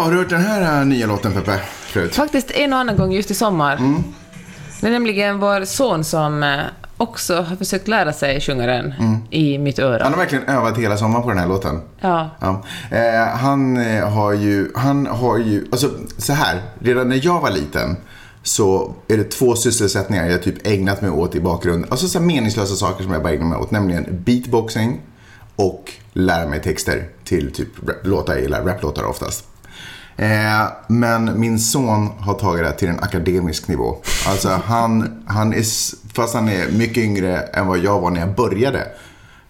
har du hört den här äh, nya låten Peppe? Förut? Faktiskt en och annan gång just i sommar. Mm. Det är nämligen vår son som eh, också har försökt lära sig sjunga den i mitt öra. Mm. Han har verkligen övat hela sommaren på den här låten. Ja. Ja. Eh, han eh, har ju, han har ju, alltså så här, redan när jag var liten så är det två sysselsättningar jag typ ägnat mig åt i bakgrund. Alltså så meningslösa saker som jag bara ägnar mig åt, nämligen beatboxing och lära mig texter till typ låtar jag gillar, raplåtar oftast. Eh, men min son har tagit det till en akademisk nivå. Alltså han, han är, fast han är mycket yngre än vad jag var när jag började.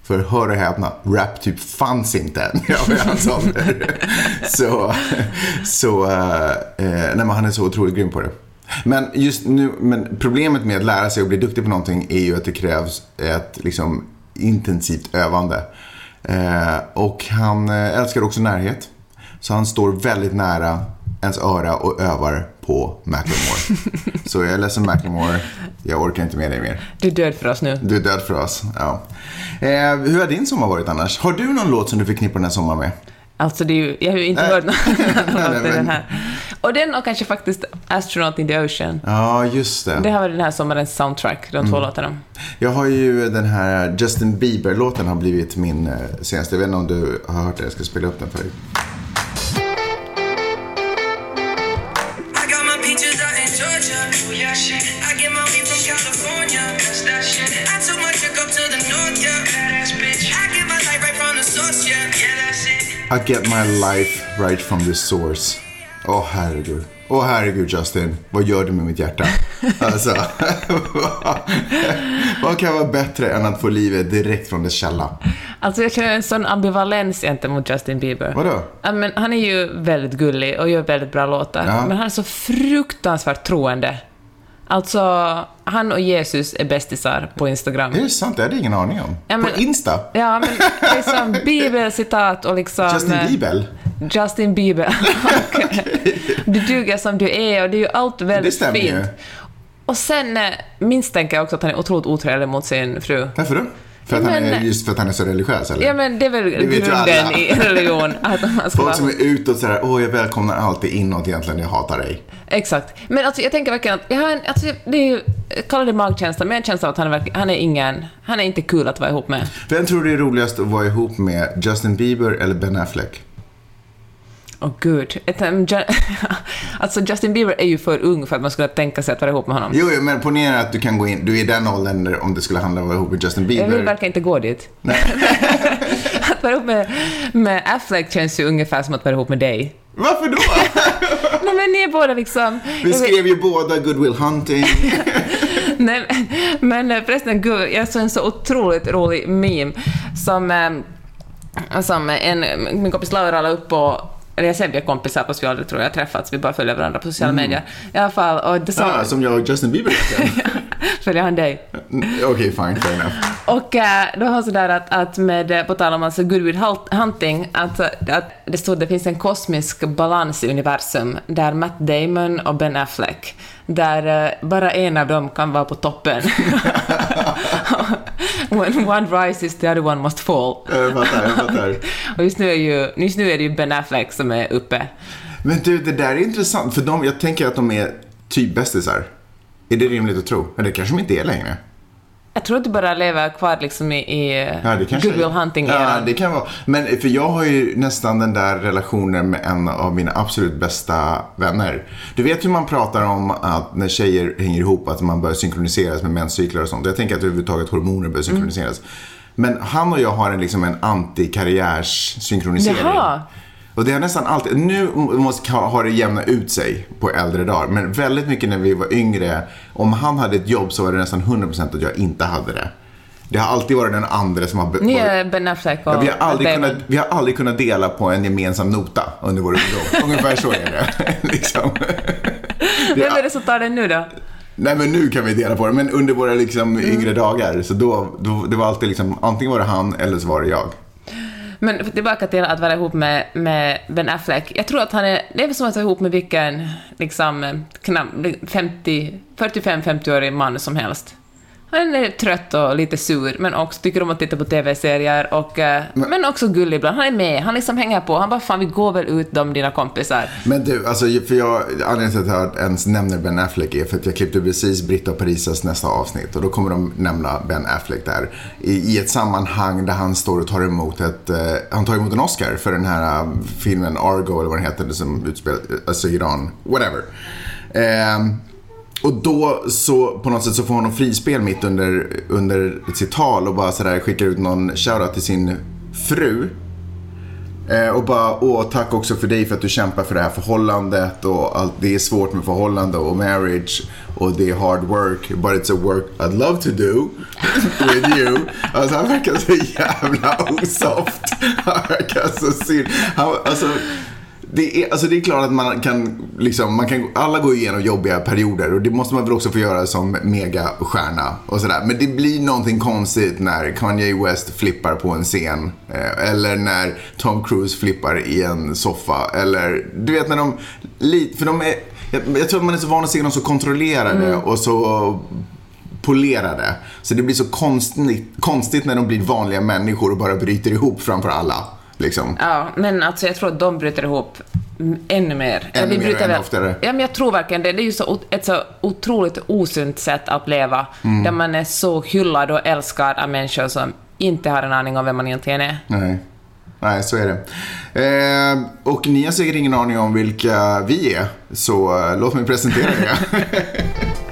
För hör och häpna, rap typ fanns inte när jag var i hans ålder. Så, så eh, eh, nej, men han är så otroligt grym på det. Men just nu, men problemet med att lära sig och bli duktig på någonting är ju att det krävs ett liksom intensivt övande. Eh, och han eh, älskar också närhet. Så han står väldigt nära ens öra och övar på Macklemore. så jag är ledsen Macklemore, jag orkar inte med dig mer. Du är död för oss nu. Du är död för oss. Ja. Eh, hur har din sommar varit annars? Har du någon låt som du förknippar den här sommaren med? Alltså, det är ju, jag har ju inte Nej. hört någon annan låt än den här. Och den och kanske faktiskt Astronaut in the Ocean. Ja, just det. Det har varit den här sommarens soundtrack, de Mm. två låtarna. Jag har ju den här Justin Bieber-låten har blivit min eh, senaste. Jag vet inte om du har hört den. Jag ska spela upp den för dig. I get my life right from the source. Åh herregud. Åh herregud Justin. Vad gör du med mitt hjärta? Alltså. vad kan vara bättre än att få livet direkt från dess källa? Alltså jag känner en sån ambivalens gentemot Justin Bieber. Vadå? Ja, men han är ju väldigt gullig och gör väldigt bra låtar. Ja. Men han är så fruktansvärt troende. Alltså, han och Jesus är bästisar på Instagram. Är det sant? Det hade jag ingen aning om. Ja, men- På Insta? Ja, men liksom bibelcitat och liksom... Justin eh, Bieber? Justin Bieber. Du duger som du är och det är ju allt väldigt Det fint. ju. Och sen eh, misstänker jag också att han är otroligt otrevlig mot sin fru. Varför då? För att Ja, han är, men- just för att han är så religiös eller? Ja men det är väl ju grunden i religion. Att man ska Folk som är utåt sådär, åh jag välkomnar alltid inåt egentligen, jag hatar dig. Exakt. Men alltså, jag tänker verkligen att, jag en, alltså, det är ju, jag kallar det magkänsla, men jag känsla av att han är, han är ingen, han är inte kul att vara ihop med. Vem tror du är roligast att vara ihop med? Justin Bieber eller Ben Affleck? Åh gud. Um, Ju- alltså Justin Bieber är ju för ung för att man skulle tänka sig att vara ihop med honom. Jo, jo, men ponera att du kan gå in, du är i den åldern om det skulle handla om att vara ihop med Justin Jag Bieber. vill verkligen inte gå dit. att vara ihop med, med Affleck känns ju ungefär som att vara ihop med dig. Varför då? Nej men ni är båda liksom... Vi skrev ju båda Good Will Hunting. Nej, men förresten, gud, jag såg en så otroligt rolig meme som, eh, som en, min kompis Laura la upp på eller jag ser vi är kompisar fast vi aldrig tror jag träffats, vi bara följer varandra på sociala medier. I alla fall, och det sa, ah, som jag och Justin Bieber. följer han dig? Okej, fine, fair enough. Och eh, då var sådär att, att med, eh, på tal om alltså Halt- Hunting, att, att det stod det finns en kosmisk balans i universum där Matt Damon och Ben Affleck, där eh, bara en av dem kan vara på toppen. When one rises, the other one must fall. Jag fattar, jag fattar. Och just nu, är ju, just nu är det ju Ben Affleck som är uppe. Men du, det där är intressant, för de, jag tänker att de är typ bästisar. Är det rimligt att tro? Men det kanske de inte är längre. Jag tror att du bara lever kvar liksom i, i Ja, Goodwill hunting Ja, det kan vara. Men för jag har ju nästan den där relationen med en av mina absolut bästa vänner. Du vet hur man pratar om att när tjejer hänger ihop att man börjar synkroniseras med menscyklar och sånt. Jag tänker att överhuvudtaget hormoner börjar synkroniseras. Men han och jag har en, liksom en anti-karriärs-synkronisering. Jaha. Och det har nästan alltid, nu måste, har det jämnat ut sig på äldre dagar. Men väldigt mycket när vi var yngre, om han hade ett jobb så var det nästan 100% att jag inte hade det. Det har alltid varit den andra som har... Ni är Ben Affleck och Ja, vi, har aldrig kunnat, vi har aldrig kunnat dela på en gemensam nota under vår ungdom. Ungefär så är det. liksom. Vem är det som tar den nu då? Nej men nu kan vi dela på det, men under våra liksom, yngre dagar. Så då, då, det var alltid liksom, antingen var det han eller så var det jag. Men tillbaka till att vara ihop med, med Ben Affleck. Jag tror att han är... Det är väl som att vara ihop med vilken liksom, 45-50-årig man som helst. Han är trött och lite sur, men också tycker om att titta på TV-serier och... eh, Men, också gullig ibland. Han är med, han liksom hänger på. Han bara, fan vi går väl ut de dina kompisar. Men du, alltså, för jag, anledningen till att jag ens nämner Ben Affleck är för att jag klippte precis Britta och Parisas nästa avsnitt och då kommer de nämna Ben Affleck där i, i ett sammanhang där han står och tar emot ett, eh, han tar emot en Oscar för den här eh, filmen Argo eller vad den heter, som utspelar, alltså Iran, whatever. Ehm, och då så på något sätt så får hon frispel mitt under, under sitt tal och bara sådär skickar ut någon shoutout till sin fru. Eh, och bara, åh tack också för dig för att du kämpar för det här förhållandet och allt. Det är svårt med förhållande och marriage och det är hard work. But it's a work I'd love to do with you. Alltså han verkar så jävla osoft. Han verkar så synd. Han, alltså, det är, alltså det är klart att man kan, liksom, man kan, alla går igenom jobbiga perioder och det måste man väl också få göra som megastjärna och sådär. Men det blir någonting konstigt när Kanye West flippar på en scen. Eh, eller när Tom Cruise flippar i en soffa. Eller, du vet när de, för de är, jag, jag tror att man är så van att se dem så kontrollerade och så polerade. Så det blir så konstigt, konstigt när de blir vanliga människor och bara bryter ihop framför alla. Liksom. Ja, men alltså jag tror att de bryter ihop ännu mer. Ännu Vi mer bryter ännu oftare. Ja, men jag tror verkligen det. Det är ju så, ett så otroligt osunt sätt att leva, Mm. där man är så hyllad och älskad av människor som inte har en aning om vem man egentligen är. Nej. Nej, så är det. Eh, och ni har säkert ingen aning om vilka vi är, så eh, låt mig presentera det.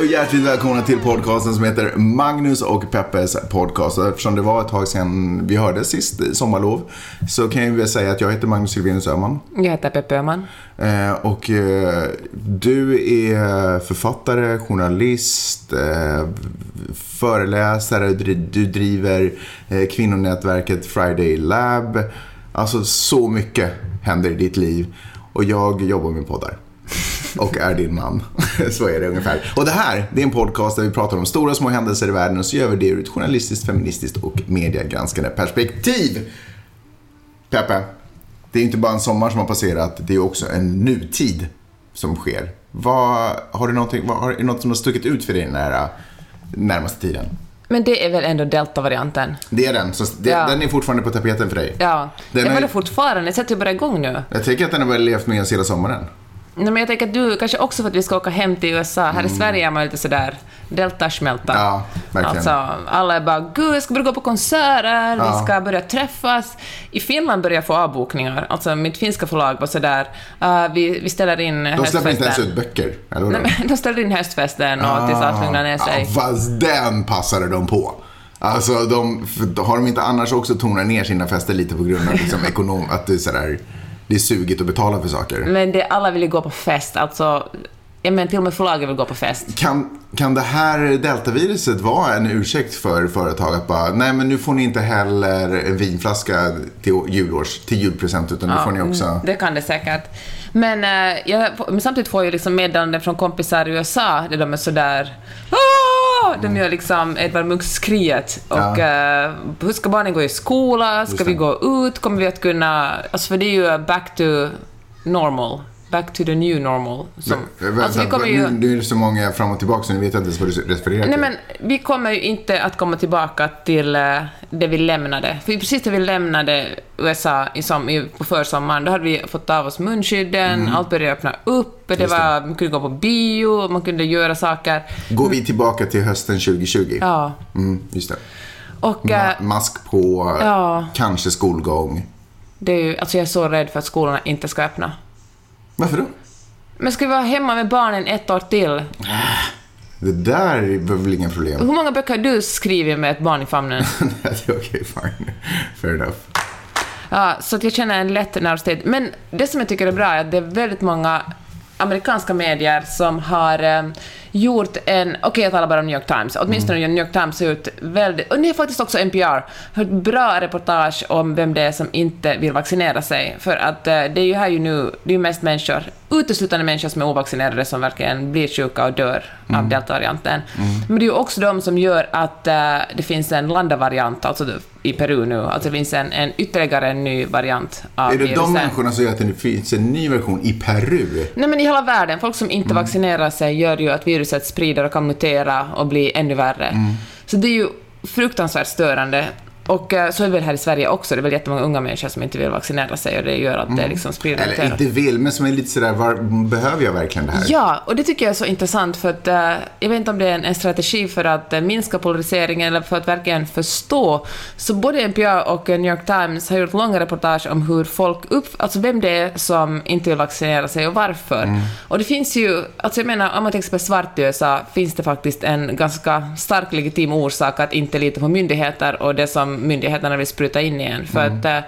och hjärtligt välkomna till podcasten som heter Magnus och Peppes podcast. Och eftersom det var ett tag sedan vi hörde sist sommarlov så kan jag väl säga att jag heter Magnus Silvenius Öhman. Jag heter Peppe Öhman. Eh, och eh, du är författare, journalist, eh, föreläsare, du, du driver kvinnonätverket Friday Lab. Alltså så mycket händer i ditt liv. Och jag jobbar med poddar. Och är din man. så är det ungefär. Och det här, det är en podcast där vi pratar om stora och små händelser i världen och så gör vi det ur ett journalistiskt, feministiskt och mediegranskande perspektiv. Peppe, det är inte bara en sommar som har passerat, det är också en nutid som sker. Vad, har du någonting, vad, har, är det något som har stuckit ut för dig den här äh, närmaste tiden? Men det är väl ändå delta-varianten? Det är den, så det, Ja. den är fortfarande på tapeten för dig. Ja. Den jag är- var det fortfarande, så att jag börjar igång nu. Jag tänker att den har väl levt med oss hela sommaren. Nej, men jag tänker att du, kanske också för att vi ska åka hem till USA. Här i Sverige är man lite sådär delta-smälta. Mm. Ja, verkligen. Alltså, alla är bara “Gud, jag ska börja gå på konserter, Ja. vi ska börja träffas”. I Finland börjar jag få avbokningar. Alltså, mitt finska förlag var sådär “uh, vi, vi ställer in De släpper inte ens höstfesten”. ut böcker. Eller? Nej, men de ställer in höstfesten och tills allt lugnar ner sig. Ja, fast den passade de på. Alltså, de, har de inte annars också tonat ner sina fester lite på grund av liksom, ekonom, att det är sådär, det är sugigt att betala för saker? Men det, alla vill ju gå på fest. Alltså, jag menar, till och med förlaget vill gå på fest. Kan, kan det här deltaviruset vara en ursäkt för företag att bara, nej men nu får ni inte heller en vinflaska till julårs, till julpresent utan nu får ni också... mm, Det kan det säkert. Men, eh, jag, men samtidigt får jag liksom meddelanden från kompisar i USA där de är sådär "Åh!" De gör liksom Edvard Munch-skriet. Och Ja. eh, hur ska barnen gå i skola? Ska vi gå ut? Kommer vi att kunna... Alltså för det är ju back to normal. Back to the new normal. Som, Vänta, alltså vi kommer ju... nu, nu är det så många fram och tillbaka så ni vet inte ens vad du refererar till. Nej men vi kommer ju inte att komma tillbaka till eh, det vi lämnade. För precis när vi lämnade USA i som, på försommaren, då hade vi fått av oss munskydden, allt började öppna upp, det Mm. Just det. var, man kunde gå på bio, man kunde göra saker. Går vi tillbaka till hösten 2020? Ja. Mm, just det. Och eh, Ma- mask på, Ja. kanske skolgång. det är ju, alltså jag är så rädd för att skolorna inte ska öppna. Varför då? Men ska vi vara hemma med barnen ett år till? Det där var väl inga problem. Hur många böcker har du skrivit med ett barn i famnen? Nej, det är Okej, fine. Fair enough. Ja, så att jag känner en lätt nervositet. Men det som jag tycker är bra är att det är väldigt många amerikanska medier som har eh, gjort en, okej jag talar bara om New York Times, åtminstone Mm. New York Times har gjort väldigt, och det är faktiskt också NPR, har gjort bra reportage om vem det är som inte vill vaccinera sig. För att eh, det är ju här ju nu, det är ju mest människor, uteslutande människor som är ovaccinerade som verkligen blir sjuka och dör Mm. av deltavarianten. Men det är ju också de som gör att eh, det finns en landavariant, alltså i Peru nu, alltså det finns en, en ytterligare en ny variant av Är det viruset. de människorna som gör att det finns en ny version i Peru? Nej men i hela världen, folk som Mm. inte vaccinerar sig gör ju att viruset sprider och kan mutera och bli ännu värre. Mm. Så det är ju fruktansvärt störande. Och eh, så är det väl här i Sverige också, det är väl jättemånga unga människor som inte vill vaccinera sig och det gör att det liksom sprider Mm. Eller inte vill, men som är lite sådär, var, behöver jag verkligen det här? Ja, och det tycker jag är så intressant för att eh, jag vet inte om det är en, en strategi för att eh, minska polariseringen eller för att verkligen förstå. Så både NPR och New York Times har gjort långa reportage om hur folk upp, alltså vem det är som inte vill vaccinera sig och varför. Och det finns ju, alltså jag menar om man till exempel svart i USA finns det faktiskt en ganska stark legitim orsak att inte lita på myndigheter och det som myndigheterna vill spruta in igen. För att eh,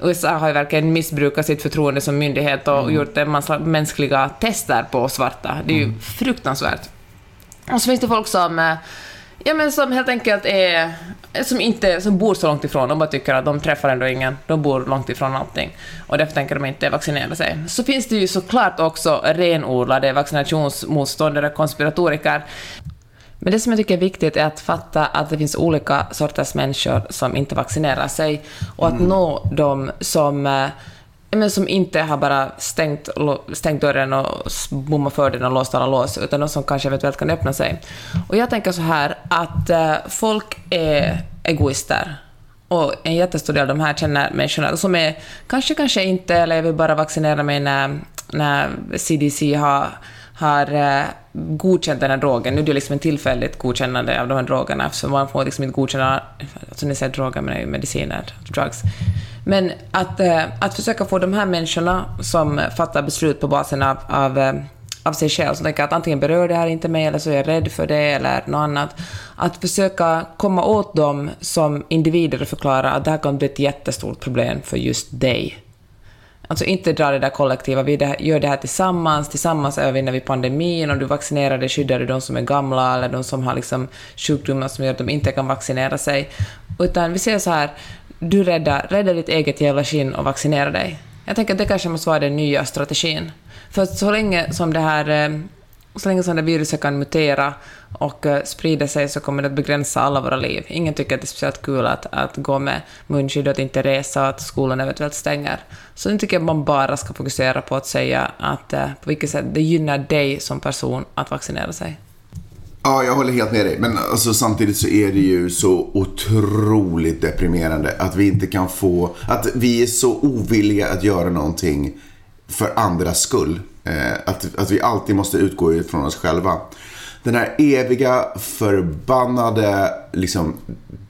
USA har ju verkligen missbrukat sitt förtroende som myndighet och gjort en massa mänskliga tester på svarta. Det är ju fruktansvärt. Och så finns det folk som, eh, ja, men som helt enkelt är som, inte, som bor så långt ifrån, de bara tycker att de träffar ändå ingen, de bor långt ifrån allting. Och därför tänker de inte vaccinera sig. Så finns det ju såklart också renodlade vaccinationsmotståndare, konspiratoriker. Men det som jag tycker är viktigt är att fatta att det finns olika sorters människor som inte vaccinerar sig och att nå dem som, eh, men som inte har bara stängt, stängt dörren och bommat för den och låst alla lås, utan de som kanske eventuellt kan öppna sig. Och jag tänker så här att eh, folk är egoister. Och en jättestor del av de här känner människorna som är kanske, kanske inte, eller jag vill bara vaccinera mig när, när CDC har, har eh, godkänt den här drogen. Nu är det liksom ett tillfälligt godkännande av de här drogerna, eftersom man får liksom inte godkänna, alltså ni säger droger, men det är ju mediciner, drugs. Men att, eh, att försöka få de här människorna som fattar beslut på basen av, av eh, av sig själv, som tänker att antingen berör det här inte mig, eller så är jag rädd för det, eller något annat. Att försöka komma åt dem som individer och förklara att det här kan bli ett jättestort problem för just dig. Alltså inte dra det där kollektiva, vi det- gör det här tillsammans, tillsammans övervinner vi pandemin, om du vaccinerar dig skyddar du de som är gamla eller de som har liksom sjukdomar som gör att de inte kan vaccinera sig. Utan vi säger så här, du räddar, räddar ditt eget jävla skinn och vaccinera dig. Jag tänker att det kanske måste vara den nya strategin. För så länge som det här eh, så länge som det viruset kan mutera och eh, sprider sig så kommer det att begränsa alla våra liv. Ingen tycker att det är speciellt kul att, att gå med munskydd, att inte resa, att skolan eventuellt stänger. Så nu tycker jag att man bara ska fokusera på att säga att eh, på vilket sätt det gynnar dig som person att vaccinera sig. Ja, jag håller helt med dig. Men alltså, samtidigt så är det ju så otroligt deprimerande att vi inte kan få... Att vi är så ovilliga att göra någonting för andras skull. Eh, att, att vi alltid måste utgå ifrån oss själva. Den här eviga förbannade liksom,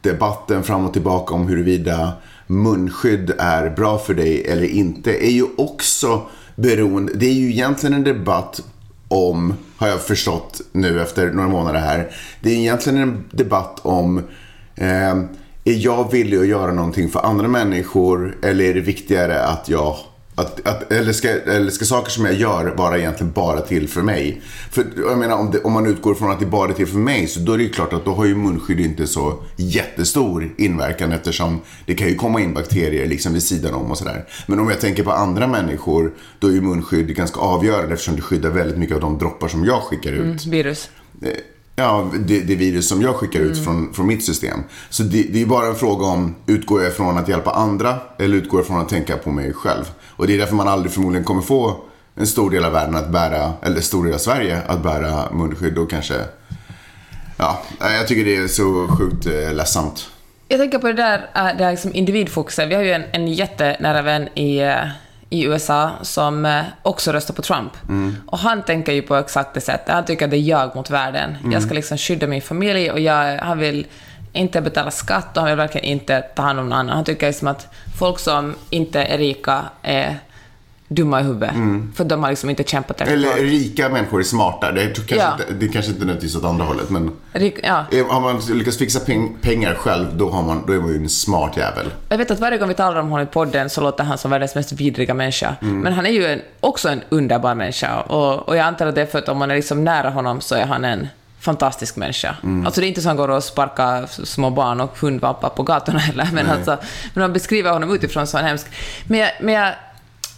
debatten fram och tillbaka om huruvida munskydd är bra för dig eller inte är ju också beroende. Det är ju egentligen en debatt om, har jag förstått nu efter några månader här, det är egentligen en debatt om eh, är jag villig att göra någonting för andra människor eller är det viktigare att jag att, att, eller, ska, eller ska saker som jag gör vara egentligen bara till för mig? För jag menar om, det, om man utgår från att det bara är till för mig så då är det ju klart att då har ju munskydd inte så jättestor inverkan eftersom det kan ju komma in bakterier liksom vid sidan om och sådär. Men om jag tänker på andra människor då är ju munskydd ganska avgörande eftersom det skyddar väldigt mycket av de droppar som jag skickar ut. Virus. Eh, Ja, det, det virus som jag skickar ut från, från mitt system. Så det, det är bara en fråga om, utgår jag från att hjälpa andra eller utgår jag från att tänka på mig själv? Och det är därför man aldrig förmodligen kommer få en stor del av världen att bära, eller stor del av Sverige att bära munskydd och kanske, ja, jag tycker det är så sjukt eh, ledsamt. Jag tänker på det där, äh, det här liksom individfokuset. Vi har ju en, en jättenära vän i, äh, i USA som äh, också röstar på Trump. Och han tänker ju på exakt det sättet. Han tycker att det är jag mot världen. Jag ska liksom skydda min familj och jag, han vill inte betala skatt och han vill verkligen inte ta hand om någon annan. Han tycker liksom att folk som inte är rika är dumma i huvudet. För de har liksom inte kämpat efter Eller rika människor är smarta. Det, är kanske Ja. inte, det är kanske inte nödvändigtvis åt andra hållet, men Rik- Ja. har man lyckats fixa peng, pengar själv, då, har man, då är man ju en smart jävel. Jag vet att varje gång vi talar om honom i podden så låter han som världens mest vidriga människa. Men han är ju en, också en underbar människa. Och, och jag antar att det är för att om man är liksom nära honom så är han en fantastisk människa. Alltså det är inte så att han går och sparkar små barn och hundvalpar på gatorna heller, men, alltså, men man beskriver honom utifrån så är han hemsk. Men, jag, men, jag,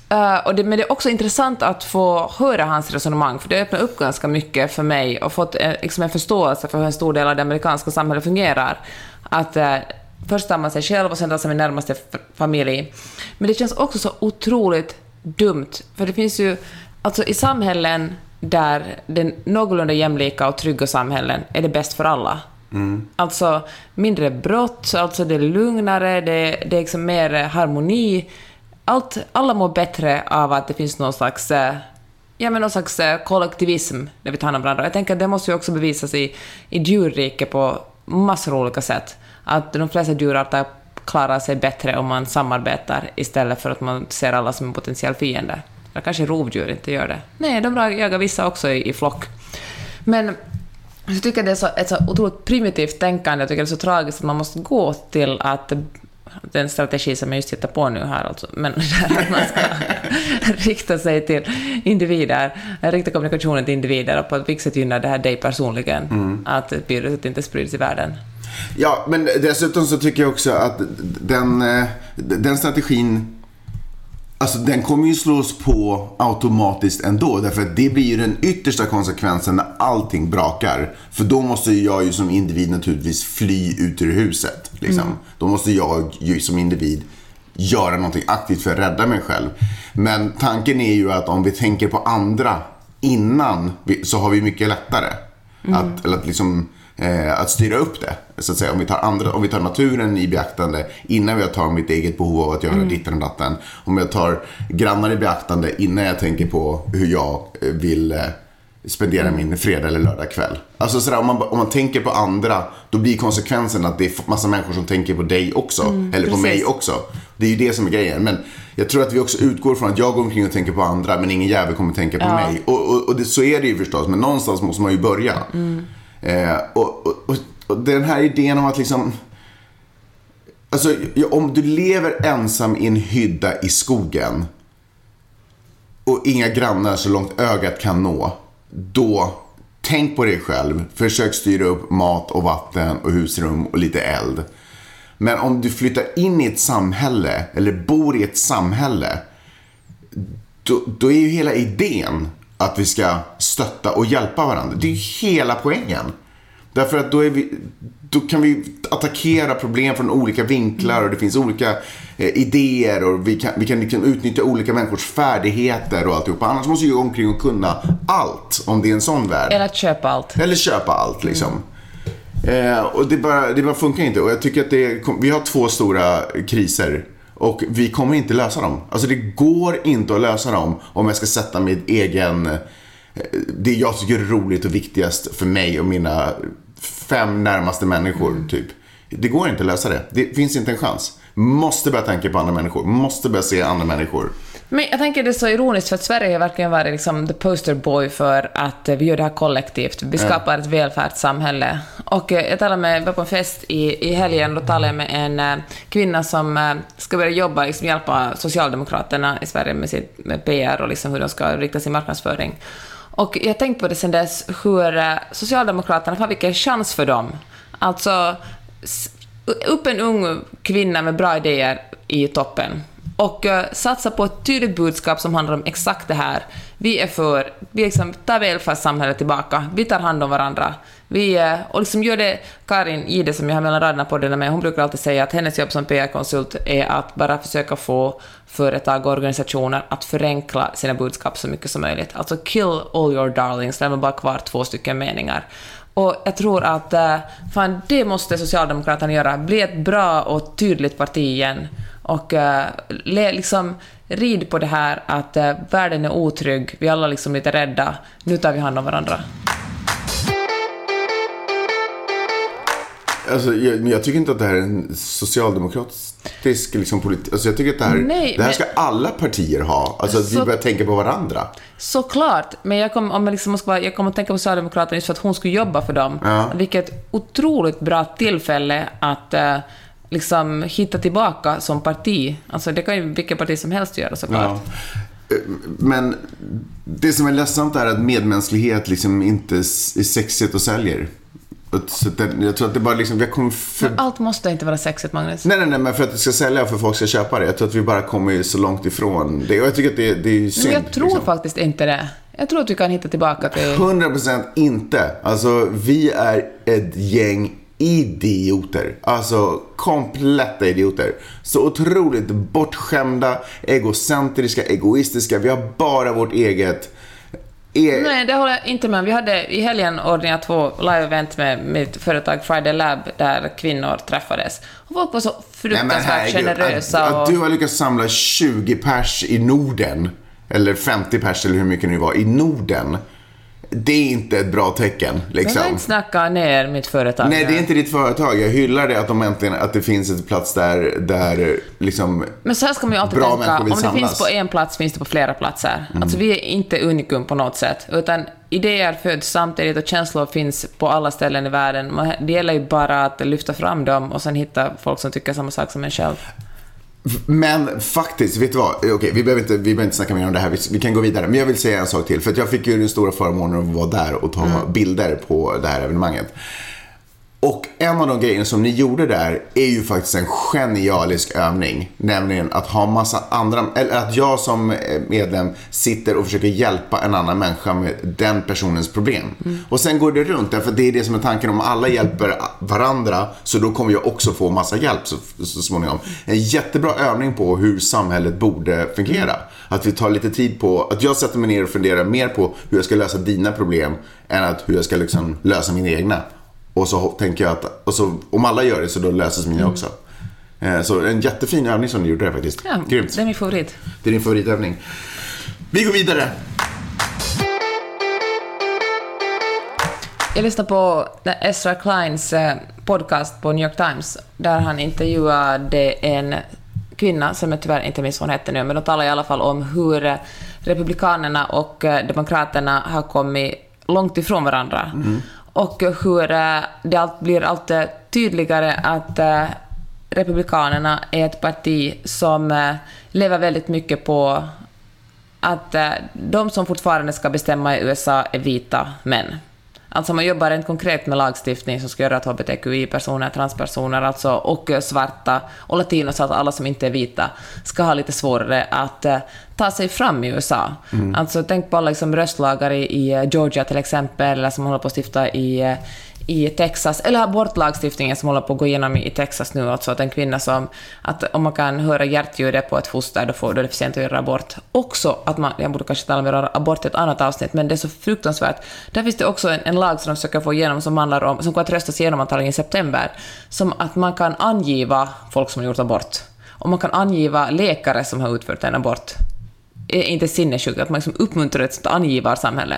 eh, och det, men det är också intressant att få höra hans resonemang, för det öppnar upp ganska mycket för mig och fått eh, liksom en förståelse för hur en stor del av det amerikanska samhället fungerar. Att eh, först tar man sig själv och sen tar sig min närmaste familj. Men det känns också så otroligt dumt, för det finns ju, alltså i samhällen där den någorlunda jämlika och trygga samhällen är det bäst för alla. Alltså mindre brott, alltså det är lugnare, det, det är liksom mer harmoni. Allt, alla mår bättre av att det finns någon slags, eh, ja, men någon slags eh, kollektivism när vi tar hand om varandra. Jag tänker att det måste ju också bevisas i, i djurriket på massor av olika sätt. Att de flesta djurarter klarar sig bättre om man samarbetar istället för att man ser alla som en potentiell fiende. Eller kanske rovdjur inte gör det. Nej, de jagar vissa också i, i flock. Men jag tycker det är så, ett så otroligt primitivt tänkande. Jag tycker det är så tragiskt att man måste gå till att den strategi som jag just hittar på nu här, alltså, men där att man ska rikta sig till individer, rikta kommunikationen till individer och på vilket sätt gynnar det här dig personligen, att viruset inte sprids i världen. Ja, men dessutom så tycker jag också att den, eh, den strategin Alltså den kommer ju slås på automatiskt ändå. Därför att det blir ju den yttersta konsekvensen när allting brakar. För då måste ju jag ju som individ naturligtvis fly ut ur huset. Liksom. Då måste jag ju som individ göra någonting aktivt för att rädda mig själv. Men tanken är ju att om vi tänker på andra innan så har vi mycket lättare att, eller att, liksom, eh, att styra upp det. Så att säga. Om, vi tar andra, om vi tar naturen i beaktande innan jag tar mitt eget behov av att göra ditten och datten. Om jag tar grannar i beaktande innan jag tänker på hur jag eh, vill eh, spendera min fredag eller lördag kväll. Alltså sådär, om, man, om man tänker på andra, då blir konsekvensen att det är massa människor som tänker på dig också. eller på precis. mig också. Det är ju det som är grejen. Men jag tror att vi också utgår från att jag går omkring och tänker på andra, men ingen jävel kommer tänka på Ja. mig. Och, och, och det, så är det ju förstås, men någonstans måste man ju börja. Eh, och, och, och, den här idén om att liksom... Alltså, om du lever ensam i en hydda i skogen och inga grannar så långt ögat kan nå, då tänk på dig själv. Försök styra upp mat och vatten och husrum och lite eld. Men om du flyttar in i ett samhälle eller bor i ett samhälle då, då är ju hela idén att vi ska stötta och hjälpa varandra. Det är ju hela poängen. Därför att då, vi, då kan vi attackera problem från olika vinklar och det finns olika eh, idéer och vi kan, vi kan liksom utnyttja olika människors färdigheter och alltihopa. Annars måste vi gå omkring och kunna allt om det är en sån värld. Eller att köpa allt. Eller köpa allt liksom. Eh, och det bara, det bara funkar inte. Och jag tycker att det, vi har två stora kriser. Och vi kommer inte lösa dem. Alltså det går inte att lösa dem om jag ska sätta min egen... eh, Det jag tycker är roligt och viktigast för mig och mina fem närmaste människor, typ. Det går inte att lösa det. Det finns inte en chans. Måste börja tänka på andra människor. Måste börja se andra människor. Men jag tänker det är så ironiskt för att Sverige har verkligen varit liksom the poster boy för att eh, vi gör det här kollektivt. Vi skapar ett välfärdssamhälle. Och eh, jag talade med, var på en fest i, i helgen och då talade jag med en eh, kvinna som ska börja jobba, liksom hjälpa Socialdemokraterna i Sverige med, sitt, med PR och liksom hur de ska rikta sin marknadsföring. Och jag har tänkt på det sen dess hur Socialdemokraterna, fan vilken chans för dem. Alltså, upp en ung kvinna med bra idéer i toppen och uh, satsa på ett tydligt budskap som handlar om exakt det här. Vi är för, vi liksom tar välfärdssamhället tillbaka, vi tar hand om varandra. Vi, eh, och liksom gör det, Karin Ide som jag har mellan raderna på den med, hon brukar alltid säga att hennes jobb som PR-konsult är att bara försöka få företag och organisationer att förenkla sina budskap så mycket som möjligt. Alltså kill all your darlings, lämna bara kvar två stycken meningar. Och jag tror att eh, fan, det måste Socialdemokraterna göra. Bli ett bra och tydligt parti igen. Och eh, le, liksom, rid på det här att eh, världen är otrygg, vi är alla liksom lite rädda. Nu tar vi hand om varandra. Alltså, jag, jag tycker inte att det här är en socialdemokratisk liksom, politik. Alltså, jag tycker att det här, Nej, det här men- ska alla partier ha. Alltså att vi börjar tänka på varandra. Såklart, men jag kommer, om jag liksom jag kommer att tänka på Socialdemokraterna just för att hon skulle jobba för dem. Ja. Vilket otroligt bra tillfälle att eh, liksom hitta tillbaka som parti. Alltså det kan ju vilket parti som helst göra såklart. Ja. Men det som är ledsamt är att medmänsklighet liksom inte är sexigt och säljer. Så det, jag tror att det bara liksom, vi kommit för... Men allt måste inte vara sexigt, Magnus. Nej, nej, nej, men för att det ska sälja och för att folk ska köpa det. Jag tror att vi bara kommer så långt ifrån det. Och jag tycker att det, det är synd. Men jag tror liksom. faktiskt inte det. Jag tror att vi kan hitta tillbaka till... 100% inte. Alltså, vi är ett gäng idioter. Alltså, kompletta idioter. Så otroligt bortskämda, egocentriska, egoistiska. Vi har bara vårt eget... E- Nej, det håller jag inte med om. Vi hade i helgen ordnat två live-event med mitt företag Friday Lab där kvinnor träffades. Och folk var så fruktansvärt generösa. Att, och... att du har lyckats samla 20 pers i Norden, eller 50 pers eller hur mycket det nu var, i Norden. Det är inte ett bra tecken. Jag Liksom. vill inte snacka ner mitt företag. Nej, det är inte ditt företag. Jag hyllar det att, de äntligen, att det finns en plats där, där liksom... Men så här ska man ju alltid tänka, om det samlas. finns på en plats finns det på flera platser. Alltså vi är inte unikum på något sätt, utan idéer föds samtidigt och känslor finns på alla ställen i världen. Det gäller ju bara att lyfta fram dem och sen hitta folk som tycker samma sak som en själv. Men faktiskt, vet du vad? Okej, vi, behöver inte, vi behöver inte snacka mer om det här. Vi, vi kan gå vidare. Men jag vill säga en sak till. För jag fick ju den stora förmånen att vara där och ta bilder på det här evenemanget. Och en av de grejerna som ni gjorde där är ju faktiskt en genialisk övning. Nämligen att ha massa andra, eller att jag som eh, medlem sitter och försöker hjälpa en annan människa med den personens problem. Och sen går det runt, därför det är det som är tanken. Om alla hjälper varandra så då kommer jag också få massa hjälp så, så småningom. En jättebra övning på hur samhället borde fungera. Att vi tar lite tid på, att jag sätter mig ner och funderar mer på hur jag ska lösa dina problem än att hur jag ska liksom lösa mina egna. Och så tänker jag att och så, om alla gör det så då löses mina också. Eh, Så en jättefin övning som du gjorde där faktiskt. Ja, Grymt. det är min favorit. Det är din favoritövning. Vi går vidare. Jag lyssnade på Ezra Kleins eh, podcast på New York Times, där han intervjuade en kvinna, som jag tyvärr inte minns vad hon hette nu, men de talar i alla fall om hur Republikanerna och eh, Demokraterna har kommit långt ifrån varandra. Och hur eh, det allt blir allt eh, tydligare att eh, Republikanerna är ett parti som lever väldigt mycket på att de som fortfarande ska bestämma i USA är vita män. Alltså man jobbar rent konkret med lagstiftning som ska göra att hbtqi-personer, transpersoner alltså, och eh, svarta och latinos, alltså alla som inte är vita, ska ha lite svårare att eh, ta sig fram i USA. Alltså tänk på alla liksom, röstlagar i, i eh, Georgia till exempel, eller som håller på att stifta i i Texas, eller abortlagstiftningen som håller på att gå igenom i Texas nu, alltså att en kvinna som, att om man kan höra hjärtljudet på ett foster, då får då är det för sent att göra abort. Också att man, jag borde kanske tala mer om abort i ett annat avsnitt, men det är så fruktansvärt. Där finns det också en, en lag som de försöker få igenom som handlar om, som kommer att röstas igenom antagligen i september, som att man kan angiva folk som har gjort abort. Och man kan angiva läkare som har utfört en abort. Är inte sinnessjukt att man liksom uppmuntrar ett sånt angivarsamhälle.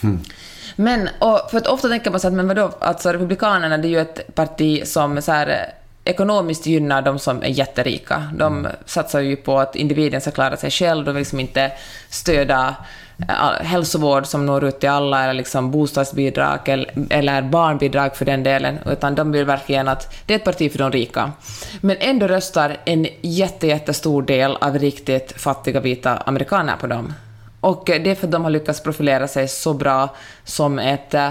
Hmm. Men, och för att ofta tänker man så att, men vadå, alltså Republikanerna det är ju ett parti som så här, eh, ekonomiskt gynnar de som är jätterika. De satsar ju på att individen ska klara sig själv, de vill liksom inte stödja eh, hälsovård som når ut till alla, eller liksom bostadsbidrag eller, eller barnbidrag för den delen, utan de vill verkligen att det är ett parti för de rika. Men ändå röstar en jätte, jättestor del av riktigt fattiga vita amerikaner på dem. Och eh, det är för att de har lyckats profilera sig så bra som ett, eh,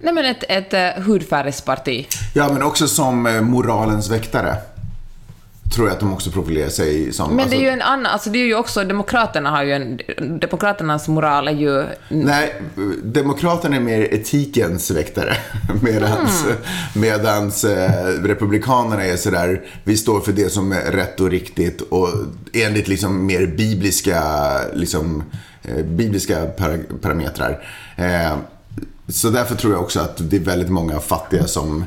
nej men ett, ett eh, hudfärgsparti. Ja, men också som moralens väktare. Tror jag att de också profilerar sig som. Men alltså, det är ju en annan, alltså det är ju också, Demokraterna har ju en, Demokraternas moral är ju, Nej, Demokraterna är mer etikens väktare. Medans, Mm. medans eh, Republikanerna är sådär, vi står för det som är rätt och riktigt och enligt liksom mer bibliska, liksom, bibliska para- parametrar. Eh, så därför tror jag också att det är väldigt många fattiga som...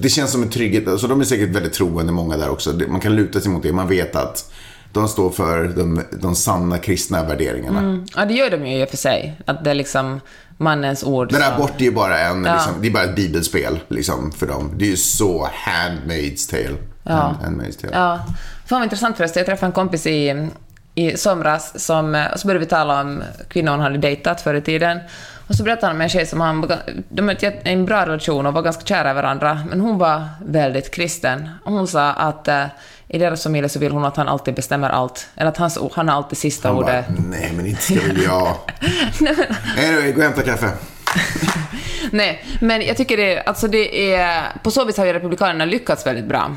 Det känns som en trygghet. Alltså de är säkert väldigt troende, många där också. Man kan luta sig mot det. Man vet att de står för de, de sanna kristna värderingarna. Ja, det gör de ju i och för sig. Att det är liksom mannens ord. Men som- abort är ju bara en, Ja. liksom, det är bara ett bibelspel liksom, för dem. Det är ju så Handmaid's tale. Hand, handmaid's tale. Ja. Fan vad intressant förresten. Jag träffade en kompis i, i somras som, och så började vi tala om kvinnor hon hade dejtat förr i tiden. Och så berättade han om en tjej som han, de hade en bra relation och var ganska kära i varandra, men hon var väldigt kristen. Och hon sa att eh, i deras familj så vill hon att han alltid bestämmer allt. Eller att hans, han har alltid sista Han bara, ordet. nej men inte ska väl jag. Anyway, gå och hämta kaffe. Nej, men jag tycker det, alltså det är... På så vis har ju Republikanerna lyckats väldigt bra.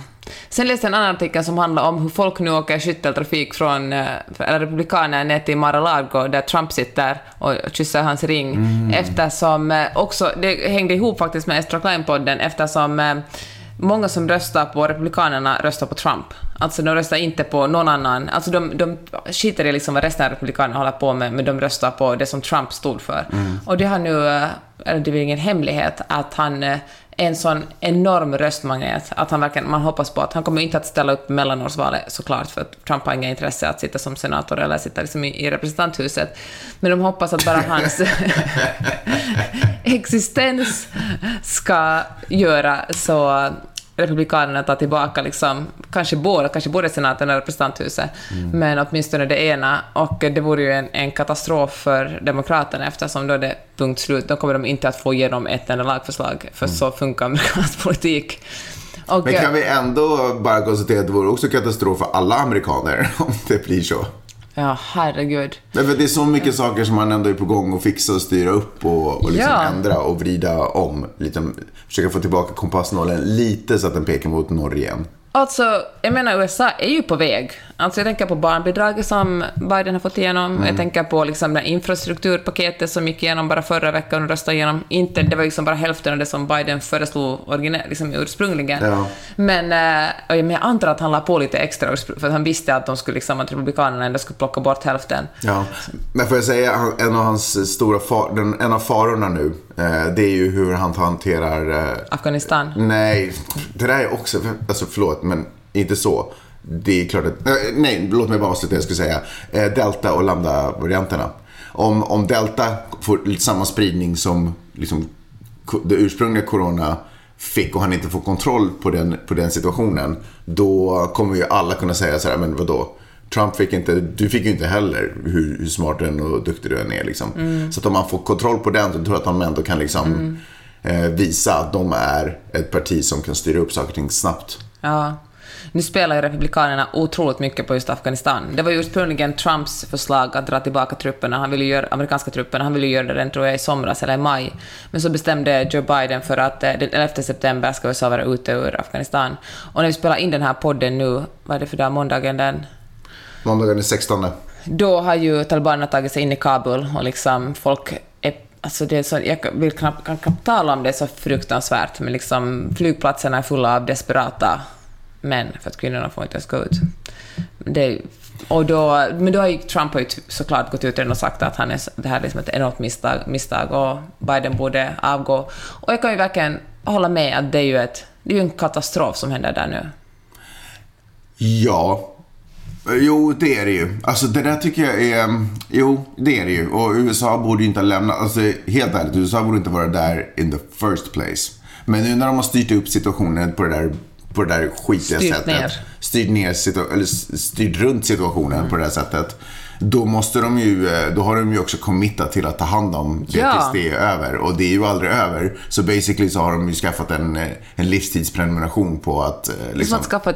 Sen läste jag en annan artikel som handlar om hur folk nu åker skytteltrafik från eh, eller Republikaner ner till Mar-a-Lago där Trump sitter och kysser hans ring. Eftersom eh, också, det hängde ihop faktiskt med Estra Klein-podden eftersom eh, Många som röstar på Republikanerna röstar på Trump. Alltså de röstar inte på någon annan. Alltså de, de skiter i liksom vad resten av Republikanerna håller på med, men de röstar på det som Trump stod för. Och det har nu, eh, eller det är ingen hemlighet, att han eh, är en sån enorm röstmagnet. Att han verkligen, man hoppas på att han kommer inte att ställa upp mellanårsvalet såklart, för att Trump har inga intresse att sitta som senator eller sitta liksom i, i representanthuset. Men de hoppas att bara hans existens ska göra så Republikanerna tar tillbaka liksom, kanske både, kanske både senaten och representanthuset, men åtminstone det ena. Och det vore ju en, en katastrof för Demokraterna eftersom då är det punkt slut. Då kommer de inte att få igenom ett enda lagförslag, för så funkar amerikansk politik. Och, Men kan vi ändå bara konstatera att det vore också katastrof för alla amerikaner om det blir så? Ja, herregud. Därför att det är så mycket saker som man ändå är på gång att fixa och styra upp och, och liksom Ja. ändra och vrida om. Lite, försöka få tillbaka kompassnålen lite så att den pekar mot norr igen. Alltså, jag menar USA är ju på väg. Alltså jag tänker på barnbidraget som Biden har fått igenom. Jag tänker på liksom det infrastrukturpaketet som gick igenom bara förra veckan och röstade igenom. Inte, det var liksom bara hälften av det som Biden föreslog originell, liksom ursprungligen. Ja. Men, eh, och jag men jag antar att han la på lite extra för att han visste att de skulle liksom, att Republikanerna ändå skulle plocka bort hälften. Ja. Men får jag säga, en av hans stora far, den, en av farorna nu, eh, det är ju hur han hanterar eh, Afghanistan. Nej, det där är också, alltså förlåt, men inte så. Det är klart att, eh, nej, låt mig bara avsluta det jag skulle säga. Eh, Delta och lambda-varianterna. Om, om delta får samma spridning som liksom, det ursprungliga corona fick och han inte får kontroll på den, på den situationen. Då kommer ju alla kunna säga så här, men vadå? Trump fick inte, du fick ju inte heller hur, hur smart du än och duktig du än är. Liksom. Så att om man får kontroll på den så tror jag att de ändå kan liksom, eh, visa att de är ett parti som kan styra upp saker och ting snabbt. Ja. Nu spelar ju Republikanerna otroligt mycket på just Afghanistan. Det var ju ursprungligen Trumps förslag att dra tillbaka trupperna, han ville göra, amerikanska trupperna, han ville göra det redan tror jag i somras eller i maj. Men så bestämde Joe Biden för att eh, den 11 september ska USA vara ute ur Afghanistan. Och när vi spelar in den här podden nu, vad är det för dag, måndagen den? Måndagen den 16. Då har ju talibanerna tagit sig in i Kabul och liksom folk alltså det är så, jag vill knappt, kan knappt tala om det, så fruktansvärt, men liksom flygplatserna är fulla av desperata män, för att kvinnorna får inte ens gå ut. Det, och då, men då har ju Trump har ju såklart gått ut redan och sagt att han är, det här är liksom ett enormt misstag, misstag och Biden borde avgå. Och jag kan ju verkligen hålla med att det är ju, ett, det är ju en katastrof som händer där nu. Ja. Jo, det är det ju. Alltså det där tycker jag är... Jo, det är det ju. Och USA borde ju inte ha lämnat... Alltså helt ärligt, USA borde inte vara där in the first place. Men nu när de har styrt upp situationen på det där, på det där skitiga Styrt sättet. ner. Styrt ner. eller styrt runt situationen på det där sättet. Då måste de ju, eh, då har de ju också committat till att ta hand om det Ja. tills det är över. Och det är ju aldrig över. Så basically så har de ju skaffat en, eh, en livstidsprenumeration på att eh, Liksom att skaffa.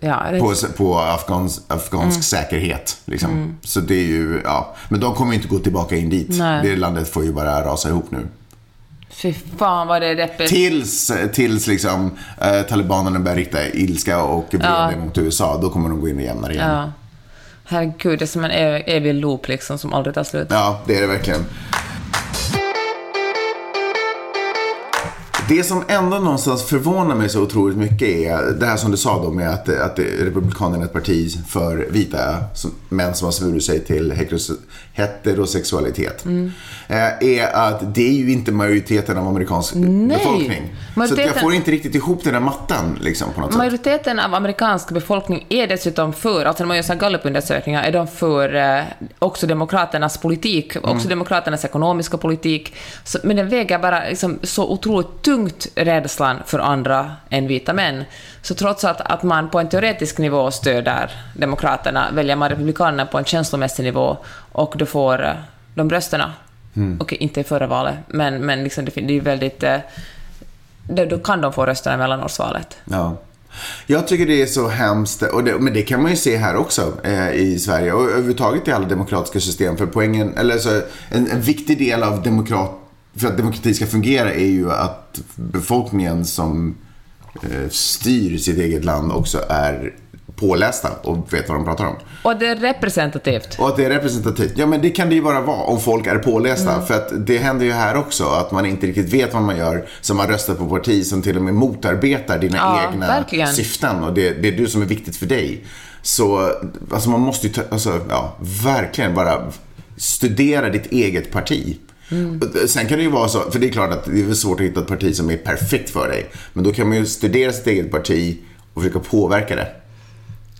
Ja, det, på, på afghans, afghansk Mm. säkerhet. Liksom. Så det är ju, ja. Men de kommer ju inte gå tillbaka in dit. Nej. Det landet får ju bara rasa ihop nu. Fy fan vad det är deppigt. Tills, tills liksom, eh, talibanerna börjar rikta ilska och vrede Ja. mot USA. Då kommer de gå in och jämna igen. Ja. Ja. Herregud, det är som en ev- evig loop liksom som aldrig tar slut. det är det verkligen. Det som ändå någonstans förvånar mig så otroligt mycket är det här som du sa då med att, att Republikanerna är ett parti för vita som, män som har svurit sig till heteros- heterosexualitet. Mm. Är att det är ju inte majoriteten av amerikansk befolkning. Så att jag Majoriteten- får inte riktigt ihop den där mattan liksom, på något sätt. Majoriteten av amerikansk befolkning är dessutom för, alltså när man gör så gallupundersökningar, är de för eh, också demokraternas politik, Mm. också demokraternas ekonomiska politik. Så, men den väger bara liksom, så otroligt tungt rädslan för andra än vita män. Så trots att, att man på en teoretisk nivå stöder demokraterna, väljer man republikanerna på en känslomässig nivå och då får eh, de rösterna. Mm. Okej, inte i förra valet, men, men liksom det, det är väldigt... eh, då, då kan de få rösterna i mellanårsvalet. Ja. Jag tycker det är så hemskt, och det, men det kan man ju se här också eh, i Sverige och överhuvudtaget i alla demokratiska system. För poängen, eller så, en, en viktig del av demokrat, för att demokrati ska fungera är ju att befolkningen som eh, styr sitt eget land också är pålästa och vet vad de pratar om. Och det är representativt. Och att det är representativt. Ja, men det kan det ju bara vara om folk är pålästa. Mm. För att det händer ju här också att man inte riktigt vet vad man gör. Så man röstar på parti som till och med motarbetar dina Ja, egna verkligen. syften. Och det, det är du som är viktigt för dig. Så alltså man måste ju ta, alltså, ja, verkligen bara studera ditt eget parti. Mm. Sen kan det ju vara så, för det är klart att det är svårt att hitta ett parti som är perfekt för dig. Men då kan man ju studera sitt eget parti och försöka påverka det.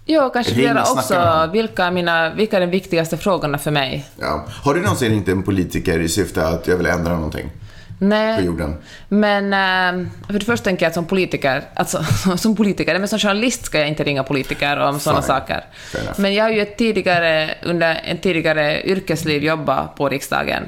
Jo, kanske snacka också vilka är, mina, vilka är de viktigaste frågorna för mig. Ja. Har du någonsin ringt en politiker i syfte att jag vill ändra någonting på Nej, jorden? men eh, för det första tänker jag att som politiker, alltså som politiker, men som journalist ska jag inte ringa politiker om sådana saker. Men jag har ju ett tidigare, under en tidigare yrkesliv jobbat på riksdagen.